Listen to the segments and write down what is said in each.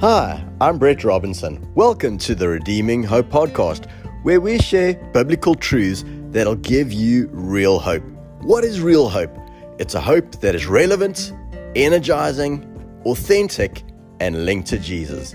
Hi, I'm Brett Robinson. Welcome to the Redeeming Hope Podcast, where we share biblical truths that'll give you real hope. What is real hope? It's a hope that is relevant, energizing, authentic, and linked to Jesus.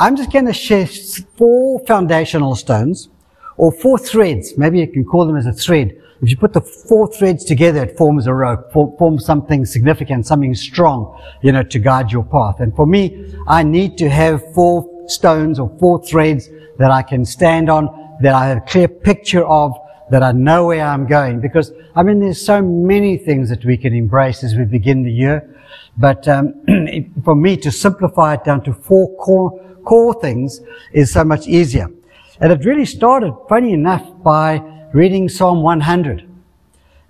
I'm just going to share four foundational stones or four threads. Maybe you can call them as a thread if you put the four threads together, it forms a rope, forms something significant, something strong, you know, to guide your path. And for me, I need to have four stones or four threads that I can stand on, that I have a clear picture of, that I know where I'm going. Because, I mean, there's so many things that we can embrace as we begin the year. But um, for me, to simplify it down to four core, core things is so much easier. And it really started, funny enough, by reading Psalm 100.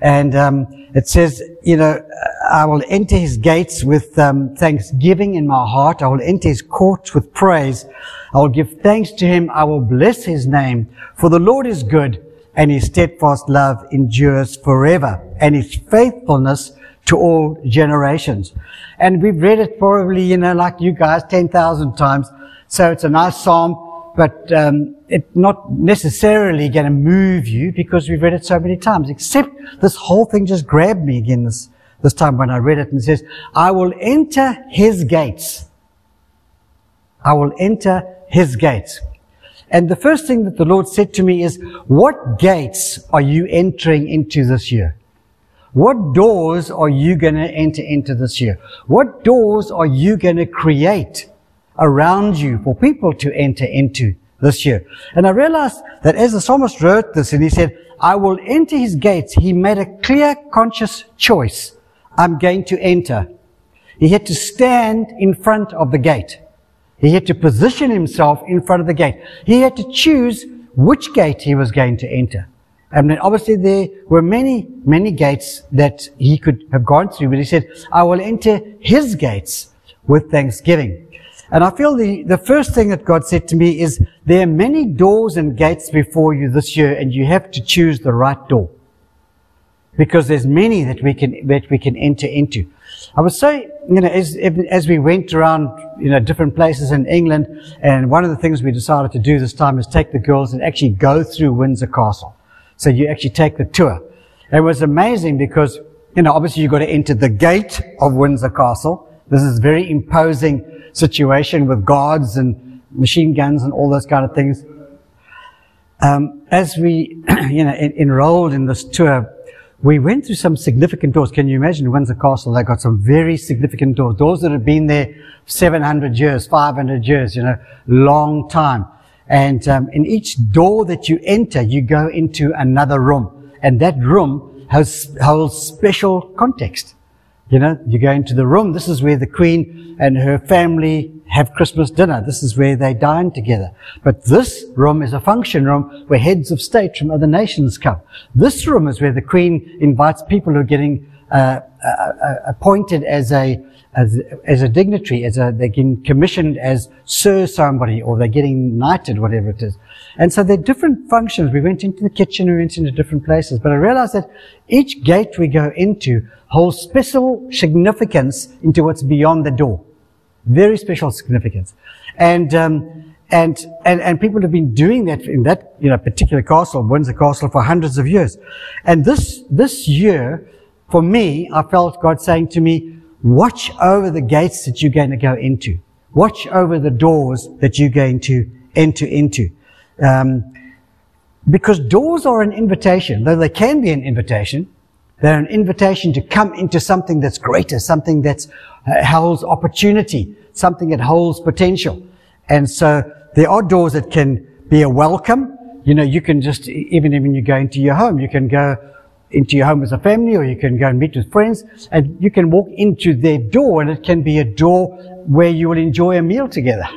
And um, it says, you know, I will enter his gates with um, thanksgiving in my heart. I will enter his courts with praise. I will give thanks to him. I will bless his name. For the Lord is good and his steadfast love endures forever and his faithfulness to all generations. And we've read it probably, you know, like you guys, 10,000 times. So it's a nice psalm but um, it's not necessarily going to move you because we've read it so many times. Except this whole thing just grabbed me again this this time when I read it and says, "I will enter His gates. I will enter His gates." And the first thing that the Lord said to me is, "What gates are you entering into this year?" What doors are you going to enter into this year? What doors are you going to create around you for people to enter into this year. And I realized that as the psalmist wrote this and he said, I will enter his gates, he made a clear conscious choice. I'm going to enter. He had to stand in front of the gate. He had to position himself in front of the gate. He had to choose which gate he was going to enter. And then obviously there were many, many gates that he could have gone through, but he said, I will enter his gates with thanksgiving. And I feel the, the first thing that God said to me is there are many doors and gates before you this year and you have to choose the right door. Because there's many that we can, that we can enter into. I would say, you know, as, as we went around, you know, different places in England, and one of the things we decided to do this time is take the girls and actually go through Windsor Castle. So you actually take the tour. It was amazing because, you know, obviously you've got to enter the gate of Windsor Castle. This is very imposing situation with guards and machine guns and all those kind of things. Um, as we, you know, en- enrolled in this tour, we went through some significant doors. Can you imagine Windsor Castle? They got some very significant doors. Doors that have been there 700 years, 500 years, you know, long time. And um, in each door that you enter, you go into another room, and that room has holds special context. You know, you go into the room. This is where the Queen and her family have Christmas dinner. This is where they dine together. But this room is a function room where heads of state from other nations come. This room is where the Queen invites people who are getting uh, uh, uh appointed as a as, as a dignitary, as a they're getting commissioned as Sir somebody, or they're getting knighted, whatever it is. And so there are different functions. We went into the kitchen, we went into different places, but I realized that each gate we go into holds special significance into what's beyond the door. Very special significance. And, um, and, and, and people have been doing that in that, you know, particular castle, Windsor Castle, for hundreds of years. And this, this year, for me, I felt God saying to me, watch over the gates that you're going to go into. Watch over the doors that you're going to enter into. Um, because doors are an invitation, though they can be an invitation. They're an invitation to come into something that's greater, something that uh, holds opportunity, something that holds potential. And so there are doors that can be a welcome. You know, you can just, even when you go into your home, you can go into your home as a family or you can go and meet with friends and you can walk into their door and it can be a door where you will enjoy a meal together.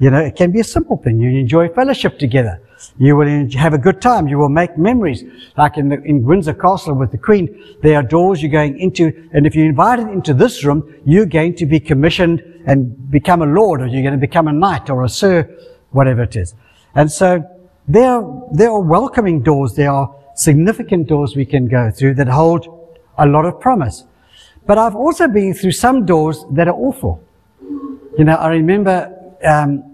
You know, it can be a simple thing. You enjoy fellowship together. You will have a good time. You will make memories. Like in, the, in Windsor Castle with the Queen, there are doors you're going into, and if you're invited into this room, you're going to be commissioned and become a lord, or you're going to become a knight or a sir, whatever it is. And so there, there are welcoming doors. There are significant doors we can go through that hold a lot of promise. But I've also been through some doors that are awful. You know, I remember um,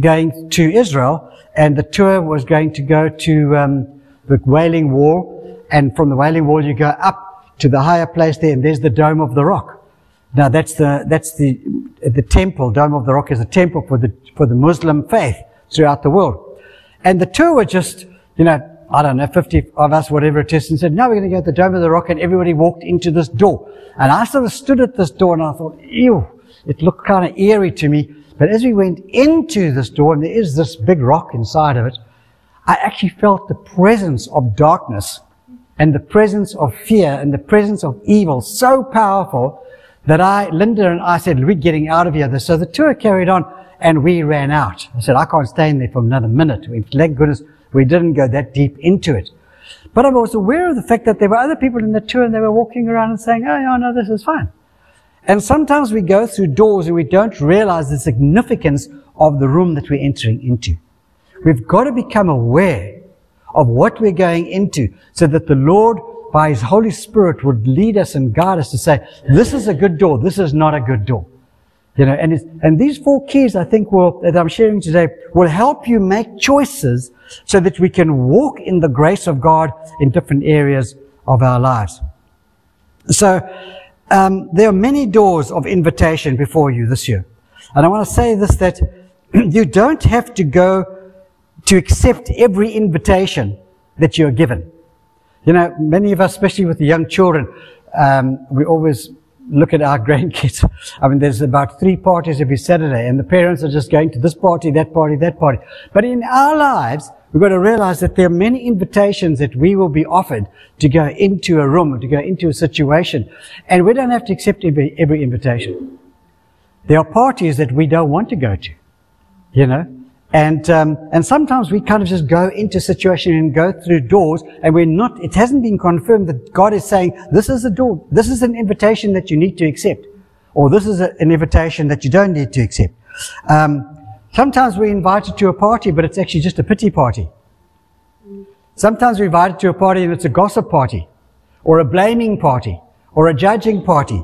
going to Israel, and the tour was going to go to um, the Wailing Wall, and from the Wailing Wall you go up to the higher place there, and there's the Dome of the Rock. Now that's the that's the the temple. Dome of the Rock is a temple for the for the Muslim faith throughout the world, and the tour was just you know I don't know, 50 of us, whatever it is, and said, now we're going to go to the Dome of the Rock, and everybody walked into this door. And I sort of stood at this door, and I thought, ew, it looked kind of eerie to me. But as we went into this door, and there is this big rock inside of it, I actually felt the presence of darkness and the presence of fear and the presence of evil so powerful that I, Linda and I said, we're getting out of here. So the tour carried on and we ran out. I said, I can't stay in there for another minute. We, thank goodness we didn't go that deep into it. But I was aware of the fact that there were other people in the tour and they were walking around and saying, oh, yeah, no, this is fine. And sometimes we go through doors and we don't realize the significance of the room that we're entering into. We've got to become aware of what we're going into so that the Lord, by His Holy Spirit, would lead us and guide us to say, this is a good door, this is not a good door. You know, and, and these four keys, I think, will, that I'm sharing today, will help you make choices so that we can walk in the grace of God in different areas of our lives. So, um, there are many doors of invitation before you this year. And I want to say this, that you don't have to go to accept every invitation that you're given. You know, many of us, especially with the young children, um, we always look at our grandkids. I mean, there's about three parties every Saturday, and the parents are just going to this party, that party, that party. But in our lives, we've got to realize that there are many invitations that we will be offered to go into a room, to go into a situation, and we don't have to accept every, every invitation. There are parties that we don't want to go to, you know. And, um, and sometimes we kind of just go into a situation and go through doors and we're not, it hasn't been confirmed that God is saying, this is a door, this is an invitation that you need to accept. Or this is a, an invitation that you don't need to accept. Um, sometimes we're invited to a party, but it's actually just a pity party. Sometimes we're invited to a party and it's a gossip party, or a blaming party, or a judging party,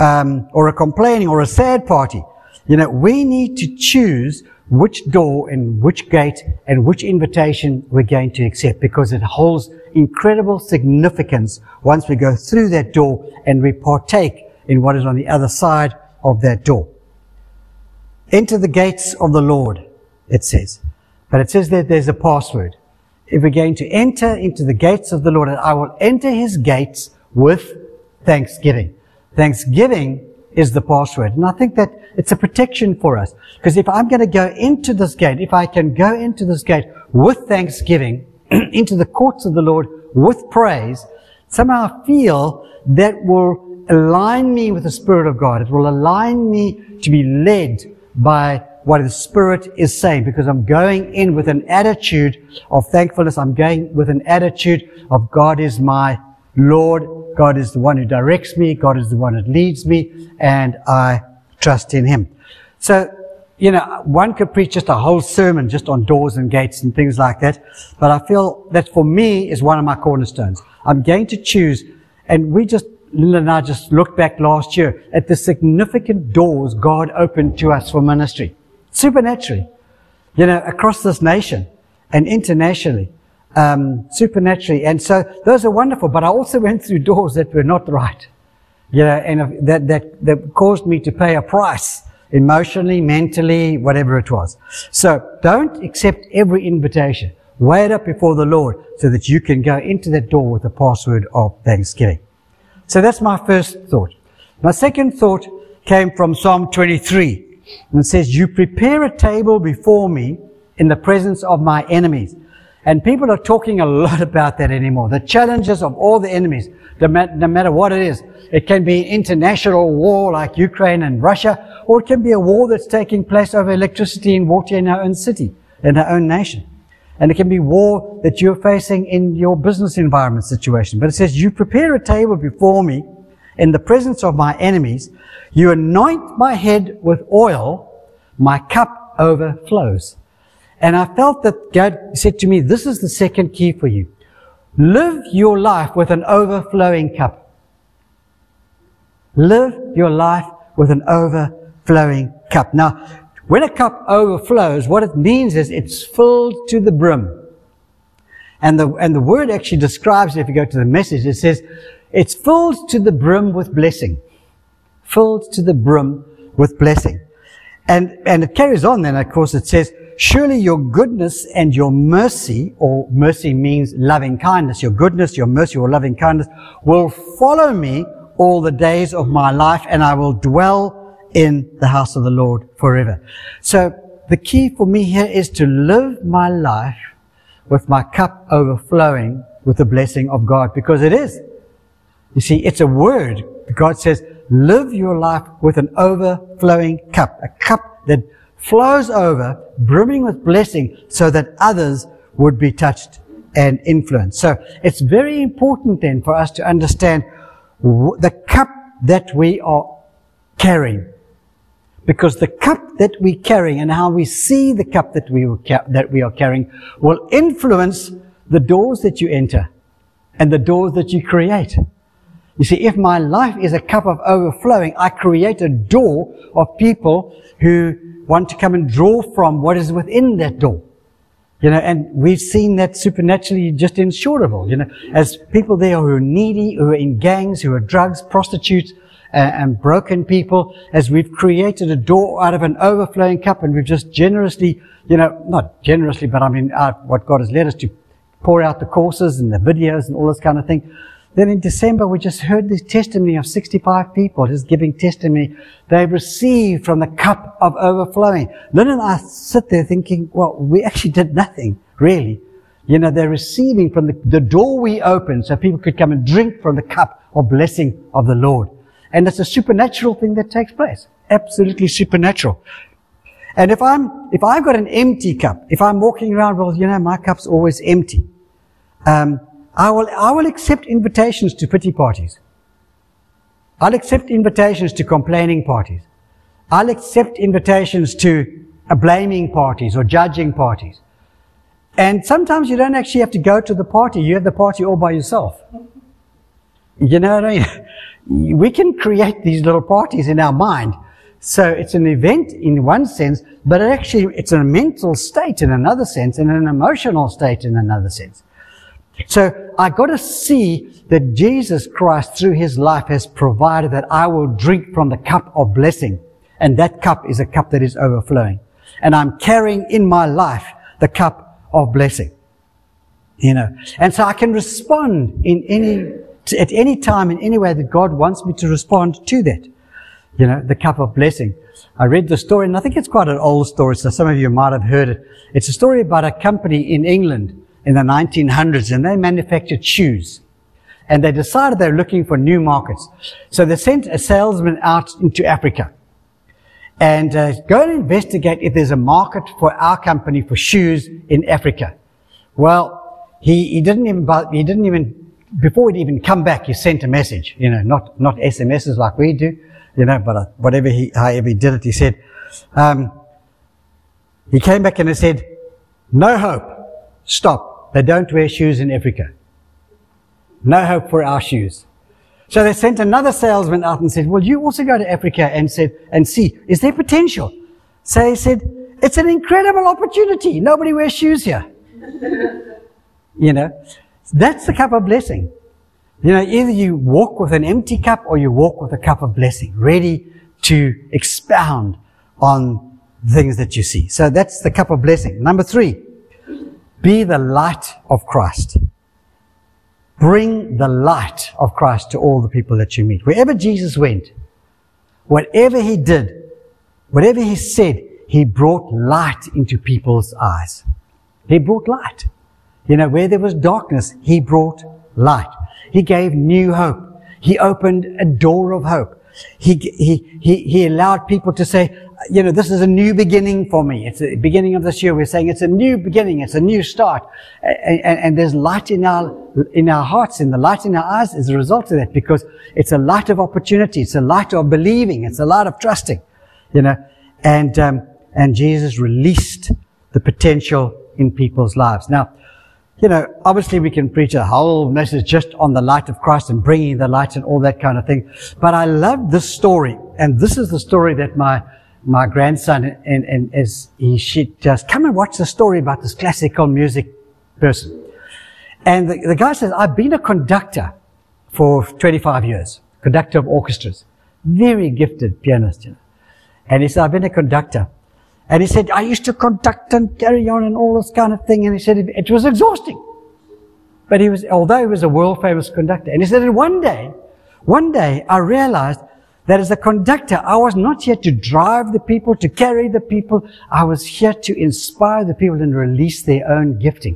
um, or a complaining, or a sad party. You know, we need to choose which door and which gate and which invitation we're going to accept because it holds incredible significance once we go through that door and we partake in what is on the other side of that door. Enter the gates of the Lord, it says. But it says that there's a password. If we're going to enter into the gates of the Lord, and I will enter his gates with thanksgiving. Thanksgiving is the password. And I think that it's a protection for us. Because if I'm going to go into this gate, if I can go into this gate with thanksgiving, into the courts of the Lord with praise, somehow I feel that will align me with the Spirit of God. It will align me to be led by what the Spirit is saying because I'm going in with an attitude of thankfulness. I'm going with an attitude of God is my Lord. God is the one who directs me. God is the one that leads me and I trust in Him. So, you know, one could preach just a whole sermon just on doors and gates and things like that. But I feel that for me is one of my cornerstones. I'm going to choose, and we just, and I just looked back last year at the significant doors God opened to us for ministry. Supernaturally. You know, across this nation and internationally. Um, supernaturally. And so those are wonderful, but I also went through doors that were not right. You know, and that, that, that caused me to pay a price emotionally, mentally, whatever it was. So don't accept every invitation. Weigh it up before the Lord so that you can go into that door with the password of thanksgiving. So that's my first thought. My second thought came from Psalm 23 and it says, you prepare a table before me in the presence of my enemies. And people are talking a lot about that anymore. The challenges of all the enemies, no matter what it is. It can be international war like Ukraine and Russia, or it can be a war that's taking place over electricity and water in our own city, in our own nation. And it can be war that you're facing in your business environment situation. But it says, you prepare a table before me in the presence of my enemies. You anoint my head with oil. My cup overflows. And I felt that God said to me, this is the second key for you. Live your life with an overflowing cup. Live your life with an overflowing cup. Now, when a cup overflows, what it means is it's filled to the brim. And the, and the word actually describes it, if you go to the message, it says, it's filled to the brim with blessing. Filled to the brim with blessing. And, and it carries on then, of course, it says, surely your goodness and your mercy, or mercy means loving kindness, your goodness, your mercy, or loving kindness will follow me all the days of my life and I will dwell in the house of the Lord forever. So the key for me here is to live my life with my cup overflowing with the blessing of God because it is. You see, it's a word. God says, live your life with an overflowing cup, a cup that flows over, brimming with blessing so that others would be touched and influenced. So it's very important then for us to understand the cup that we are carrying. Because the cup that we carry and how we see the cup that we, that we are carrying will influence the doors that you enter and the doors that you create. You see, if my life is a cup of overflowing, I create a door of people who want to come and draw from what is within that door. You know, and we've seen that supernaturally just in Shorterville, you know, as people there who are needy, who are in gangs, who are drugs, prostitutes, and broken people as we've created a door out of an overflowing cup and we've just generously, you know, not generously, but I mean, uh, what God has led us to pour out the courses and the videos and all this kind of thing. Then in December, we just heard this testimony of 65 people just giving testimony. They received from the cup of overflowing. Lynn and I sit there thinking, well, we actually did nothing, really. You know, they're receiving from the, the door we opened so people could come and drink from the cup of blessing of the Lord. And it's a supernatural thing that takes place. Absolutely supernatural. And if I'm, if I've got an empty cup, if I'm walking around, well, you know, my cup's always empty. Um, I will, I will accept invitations to pity parties. I'll accept invitations to complaining parties. I'll accept invitations to uh, blaming parties or judging parties. And sometimes you don't actually have to go to the party. You have the party all by yourself. You know what I mean? we can create these little parties in our mind. So it's an event in one sense, but it actually, it's a mental state in another sense and an emotional state in another sense. So I got to see that Jesus Christ through his life has provided that I will drink from the cup of blessing. And that cup is a cup that is overflowing. And I'm carrying in my life the cup of blessing. You know, and so I can respond in any at any time in any way that God wants me to respond to that. You know, the cup of blessing. I read the story and I think it's quite an old story, so some of you might have heard it. It's a story about a company in England in the 1900s and they manufactured shoes. And they decided they were looking for new markets. So they sent a salesman out into Africa and uh, go and investigate if there's a market for our company for shoes in Africa. Well, he, he didn't even, he didn't even before he'd even come back, he sent a message, you know, not, not SMSs like we do, you know, but uh, whatever he, however he did it, he said, um, he came back and he said, no hope. Stop. They don't wear shoes in Africa. No hope for our shoes. So they sent another salesman out and said, well, you also go to Africa and said, and see, is there potential? So he said, it's an incredible opportunity. Nobody wears shoes here. you know, that's the cup of blessing. You know, either you walk with an empty cup or you walk with a cup of blessing, ready to expound on things that you see. So that's the cup of blessing. Number three, be the light of Christ. Bring the light of Christ to all the people that you meet. Wherever Jesus went, whatever he did, whatever he said, he brought light into people's eyes. He brought light. You know, where there was darkness, He brought light. He gave new hope. He opened a door of hope. He, he, he, he allowed people to say, you know, this is a new beginning for me. It's the beginning of this year. We're saying it's a new beginning. It's a new start. And, and, and, there's light in our, in our hearts and the light in our eyes is a result of that because it's a light of opportunity. It's a light of believing. It's a light of trusting, you know, and, um, and Jesus released the potential in people's lives. Now, you know, obviously we can preach a whole message just on the light of Christ and bringing the light and all that kind of thing. But I love this story. And this is the story that my, my grandson and, and as he, she just come and watch the story about this classical music person. And the, the guy says, I've been a conductor for 25 years, conductor of orchestras, very gifted pianist. You know. And he said, I've been a conductor. And he said, I used to conduct and carry on and all this kind of thing. And he said, it was exhausting. But he was, although he was a world famous conductor. And he said, and one day, one day I realized that as a conductor, I was not here to drive the people, to carry the people. I was here to inspire the people and release their own gifting.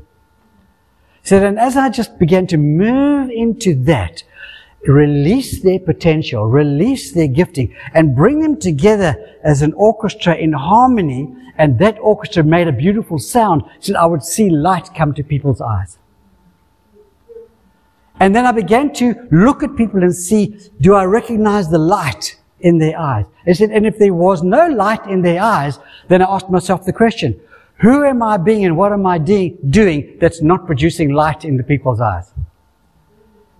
He said, and as I just began to move into that, release their potential, release their gifting, and bring them together as an orchestra in harmony. And that orchestra made a beautiful sound so I would see light come to people's eyes. And then I began to look at people and see, do I recognize the light in their eyes? I said, and if there was no light in their eyes, then I asked myself the question, who am I being and what am I de- doing that's not producing light in the people's eyes?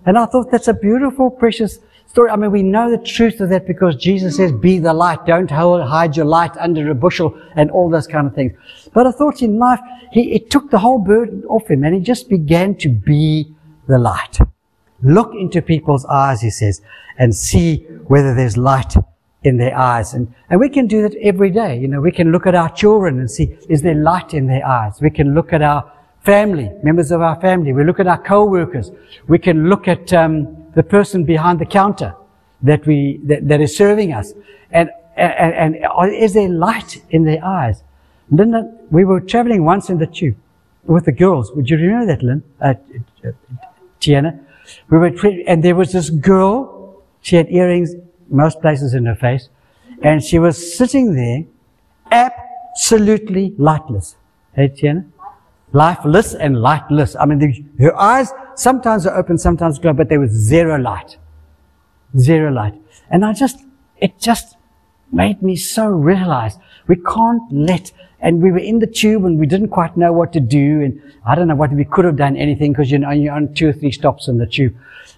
And I thought that's a beautiful, precious story. I mean, we know the truth of that because Jesus says, be the light. Don't hold, hide your light under a bushel and all those kind of things. But I thought in life, he, it took the whole burden off him and he just began to be the light. Look into people's eyes, he says, and see whether there's light in their eyes. And, and we can do that every day. You know, we can look at our children and see, is there light in their eyes? We can look at our family, members of our family. We look at our co-workers. We can look at um, the person behind the counter that we that, that is serving us, and, and and is there light in their eyes? Linda, we were traveling once in the tube with the girls. Would you remember that, Lynn? Uh, Tiana? We were, and there was this girl. She had earrings most places in her face, and she was sitting there, absolutely lightless. Hey, Tiana? Lifeless and lightless. I mean, the, her eyes sometimes are open, sometimes closed, but there was zero light. Zero light. And I just, it just made me so realize we can't let, and we were in the tube and we didn't quite know what to do. And I don't know what we could have done anything because you know, you're on two or three stops in the tube.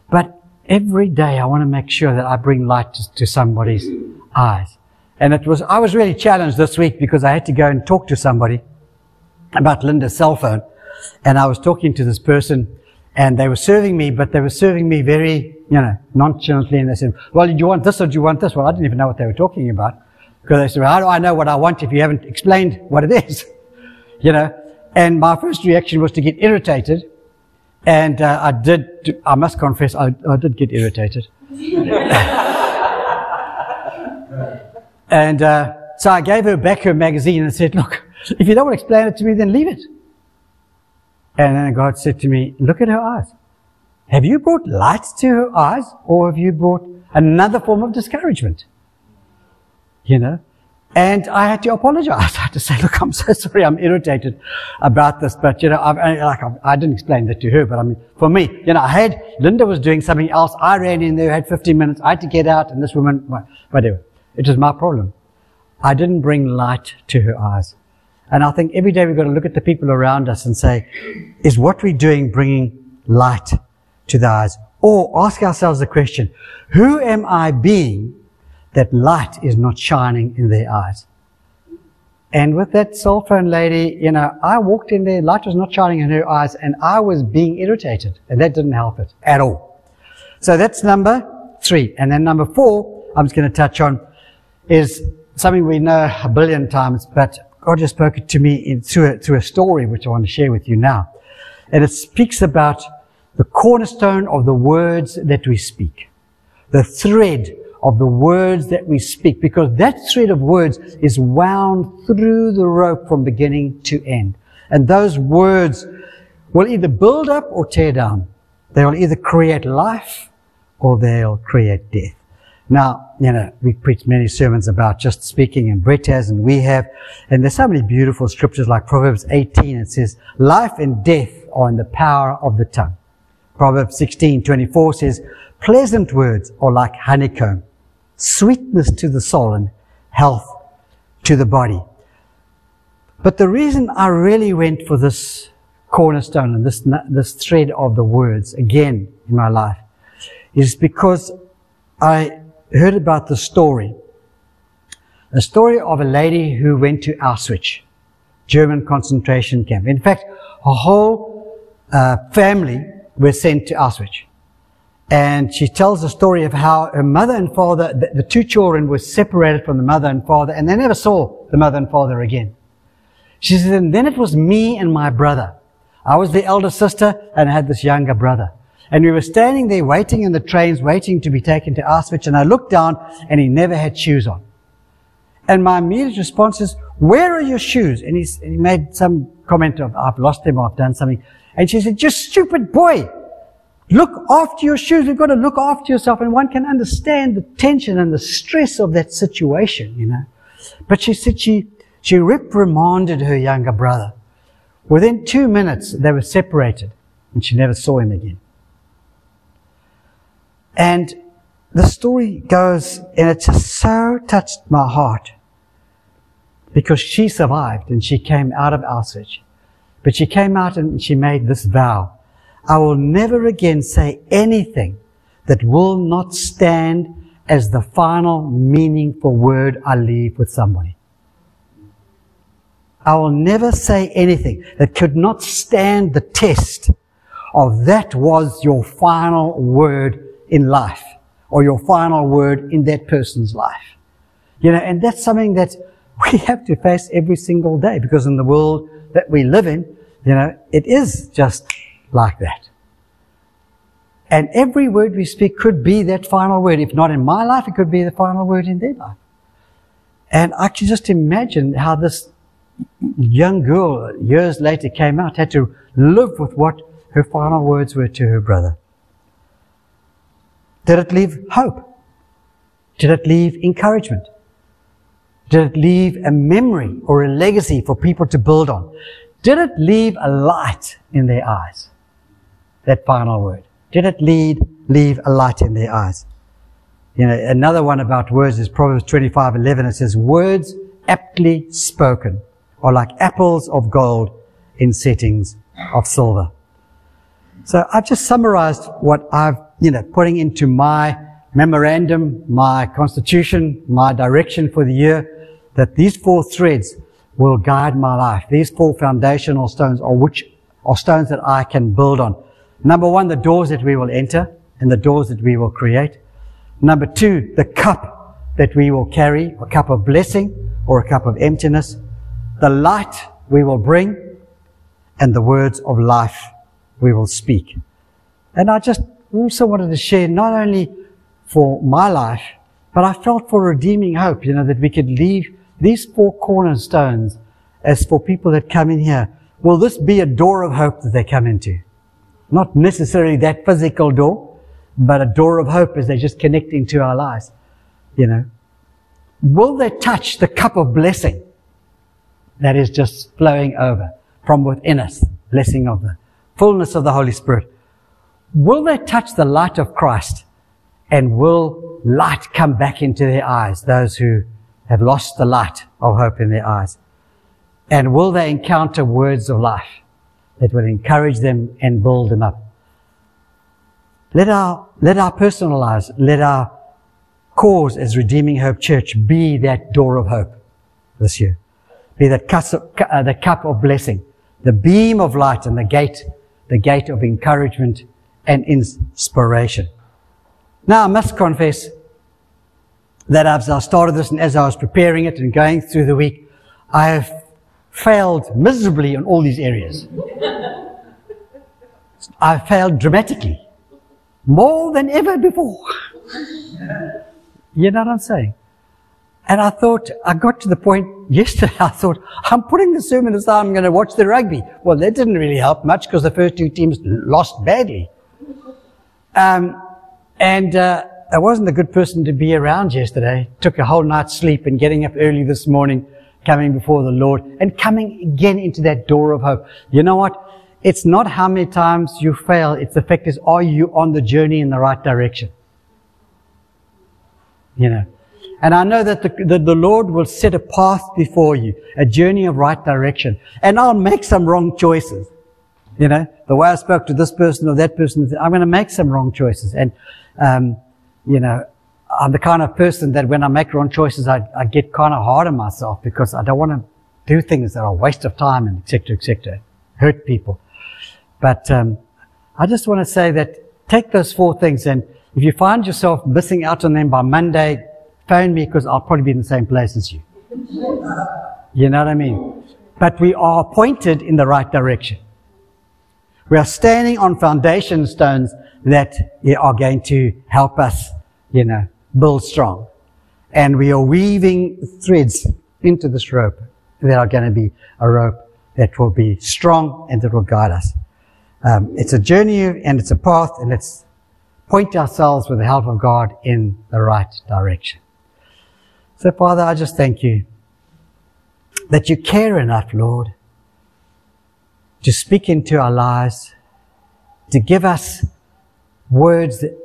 But every day I want to make sure that I bring light to, to somebody's eyes. And it was, I was really challenged this week because I had to go and talk to somebody about Linda's cell phone. And I was talking to this person and they were serving me, but they were serving me very, you know, nonchalantly. And they said, well, do you want this or do you want this? Well, I didn't even know what they were talking about because they said, well, how do I know what I want if you haven't explained what it is? you know, and my first reaction was to get irritated. And uh, I did, I must confess, I, I did get irritated. and uh, so I gave her back her magazine and said, look, if you don't want to explain it to me, then leave it. And then God said to me, look at her eyes. Have you brought light to her eyes or have you brought another form of discouragement? You know? And I had to apologize. I had to say, look, I'm so sorry. I'm irritated about this. But, you know, I, like, I, didn't explain that to her, but I mean, for me, you know, I had, Linda was doing something else. I ran in there, had 15 minutes. I had to get out and this woman, whatever. It was my problem. I didn't bring light to her eyes. And I think every day we've got to look at the people around us and say, is what we're doing bringing light to the eyes? Or ask ourselves the question, who am I being that light is not shining in their eyes? And with that cell phone lady, you know, I walked in there, light was not shining in her eyes, and I was being irritated. And that didn't help it at all. So that's number three. And then number four, I'm just going to touch on, is something we know a billion times, but God just spoke to me in, through, a, through a story which I want to share with you now. And it speaks about the cornerstone of the words that we speak. The thread of the words that we speak, because that thread of words is wound through the rope from beginning to end. And those words will either build up or tear down. They will either create life or they'll create death. Now, you know, we preach many sermons about just speaking and Brett and we have. And there's so many beautiful scriptures like Proverbs 18. It says, life and death are in the power of the tongue. Proverbs 16, 24 says, pleasant words are like honeycomb, sweetness to the soul and health to the body. But the reason I really went for this cornerstone and this, this thread of the words again in my life is because I heard about the story. A story of a lady who went to Auschwitz, German concentration camp. In fact, her whole uh, family were sent to Auschwitz. And she tells the story of how her mother and father, the, the two children were separated from the mother and father, and they never saw the mother and father again. She says, and then it was me and my brother. I was the elder sister and I had this younger brother. And we were standing there waiting in the trains, waiting to be taken to Auschwitz. And I looked down and he never had shoes on. And my immediate response is, where are your shoes? And, he made some comment of, I've lost them or I've done something. And she said, just stupid boy. Look after your shoes. You've got to look after yourself. And one can understand the tension and the stress of that situation, you know. But she said she, she reprimanded her younger brother. Within two minutes, they were separated and she never saw him again. And the story goes, and it just so touched my heart because she survived and she came out of Auschwitz. But she came out and she made this vow. I will never again say anything that will not stand as the final meaningful word I leave with somebody. I will never say anything that could not stand the test of that was your final word in life or your final word in that person's life. You know, and that's something that we have to face every single day because in the world that we live in, you know, it is just like that. And every word we speak could be that final word. If not in my life, it could be the final word in their life. And I can just imagine how this young girl years later came out, had to live with what her final words were to her brother. Did it leave hope? Did it leave encouragement? Did it leave a memory or a legacy for people to build on? Did it leave a light in their eyes? That final word. Did it lead, leave a light in their eyes? You know, another one about words is Proverbs 25, 11. It says, words aptly spoken are like apples of gold in settings of silver. So I've just summarized what I've, you know, putting into my memorandum, my constitution, my direction for the year, that these four threads will guide my life. These four foundational stones are which are stones that I can build on. Number one, the doors that we will enter and the doors that we will create. Number two, the cup that we will carry, a cup of blessing or a cup of emptiness. The light we will bring and the words of life we will speak. And I just also wanted to share not only for my life, but I felt for redeeming hope, you know, that we could leave these four cornerstones as for people that come in here. Will this be a door of hope that they come into? Not necessarily that physical door, but a door of hope as they're just connecting to our lives, you know. Will they touch the cup of blessing that is just flowing over from within us? Blessing of the fullness of the Holy Spirit. Will they touch the light of Christ? And will light come back into their eyes, those who have lost the light of hope in their eyes? And will they encounter words of life that will encourage them and build them up? Let our, let our personal lives, let our cause as Redeeming Hope Church be that door of hope this year. Be that uh, the cup of blessing, the beam of light and the gate the gate of encouragement and inspiration. Now, I must confess that as I started this and as I was preparing it and going through the week, I have failed miserably in all these areas. I failed dramatically. More than ever before. you know what I'm saying? And I thought, I got to the point yesterday, I thought, I'm putting the sermon aside, I'm going to watch the rugby. Well, that didn't really help much because the first two teams lost badly. Um, and, uh, I wasn't a good person to be around yesterday. Took a whole night's sleep and getting up early this morning, coming before the Lord and coming again into that door of hope. You know what? It's not how many times you fail. It's the fact is, are you on the journey in the right direction? You know. And I know that the, that the Lord will set a path before you, a journey of right direction. And I'll make some wrong choices. You know, the way I spoke to this person or that person, I'm going to make some wrong choices. And, um, you know, I'm the kind of person that when I make wrong choices, I, I get kind of hard on myself because I don't want to do things that are a waste of time and et cetera, et cetera, hurt people. But, um, I just want to say that take those four things and if you find yourself missing out on them by Monday, phone me because I'll probably be in the same place as you. You know what I mean? But we are pointed in the right direction. We are standing on foundation stones that are going to help us, you know, build strong. And we are weaving threads into this rope that are going to be a rope that will be strong and that will guide us. Um, it's a journey and it's a path and let's point ourselves with the help of God in the right direction. So Father, I just thank you that you care enough, Lord, to speak into our lives, to give us words that,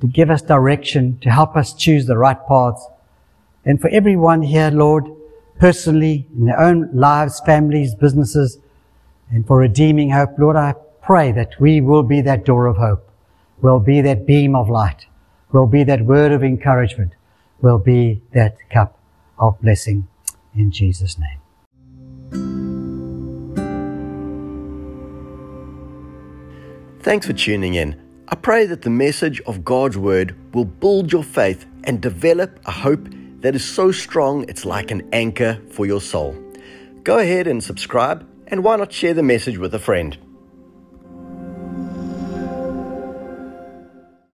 to give us direction, to help us choose the right paths. And for everyone here, Lord, personally, in their own lives, families, businesses, and for redeeming hope, Lord, I pray that we will be that door of hope, will be that beam of light, will be that word of encouragement, will be that cup of blessing in Jesus' name. Thanks for tuning in. I pray that the message of God's Word will build your faith and develop a hope that is so strong it's like an anchor for your soul. Go ahead and subscribe, and why not share the message with a friend?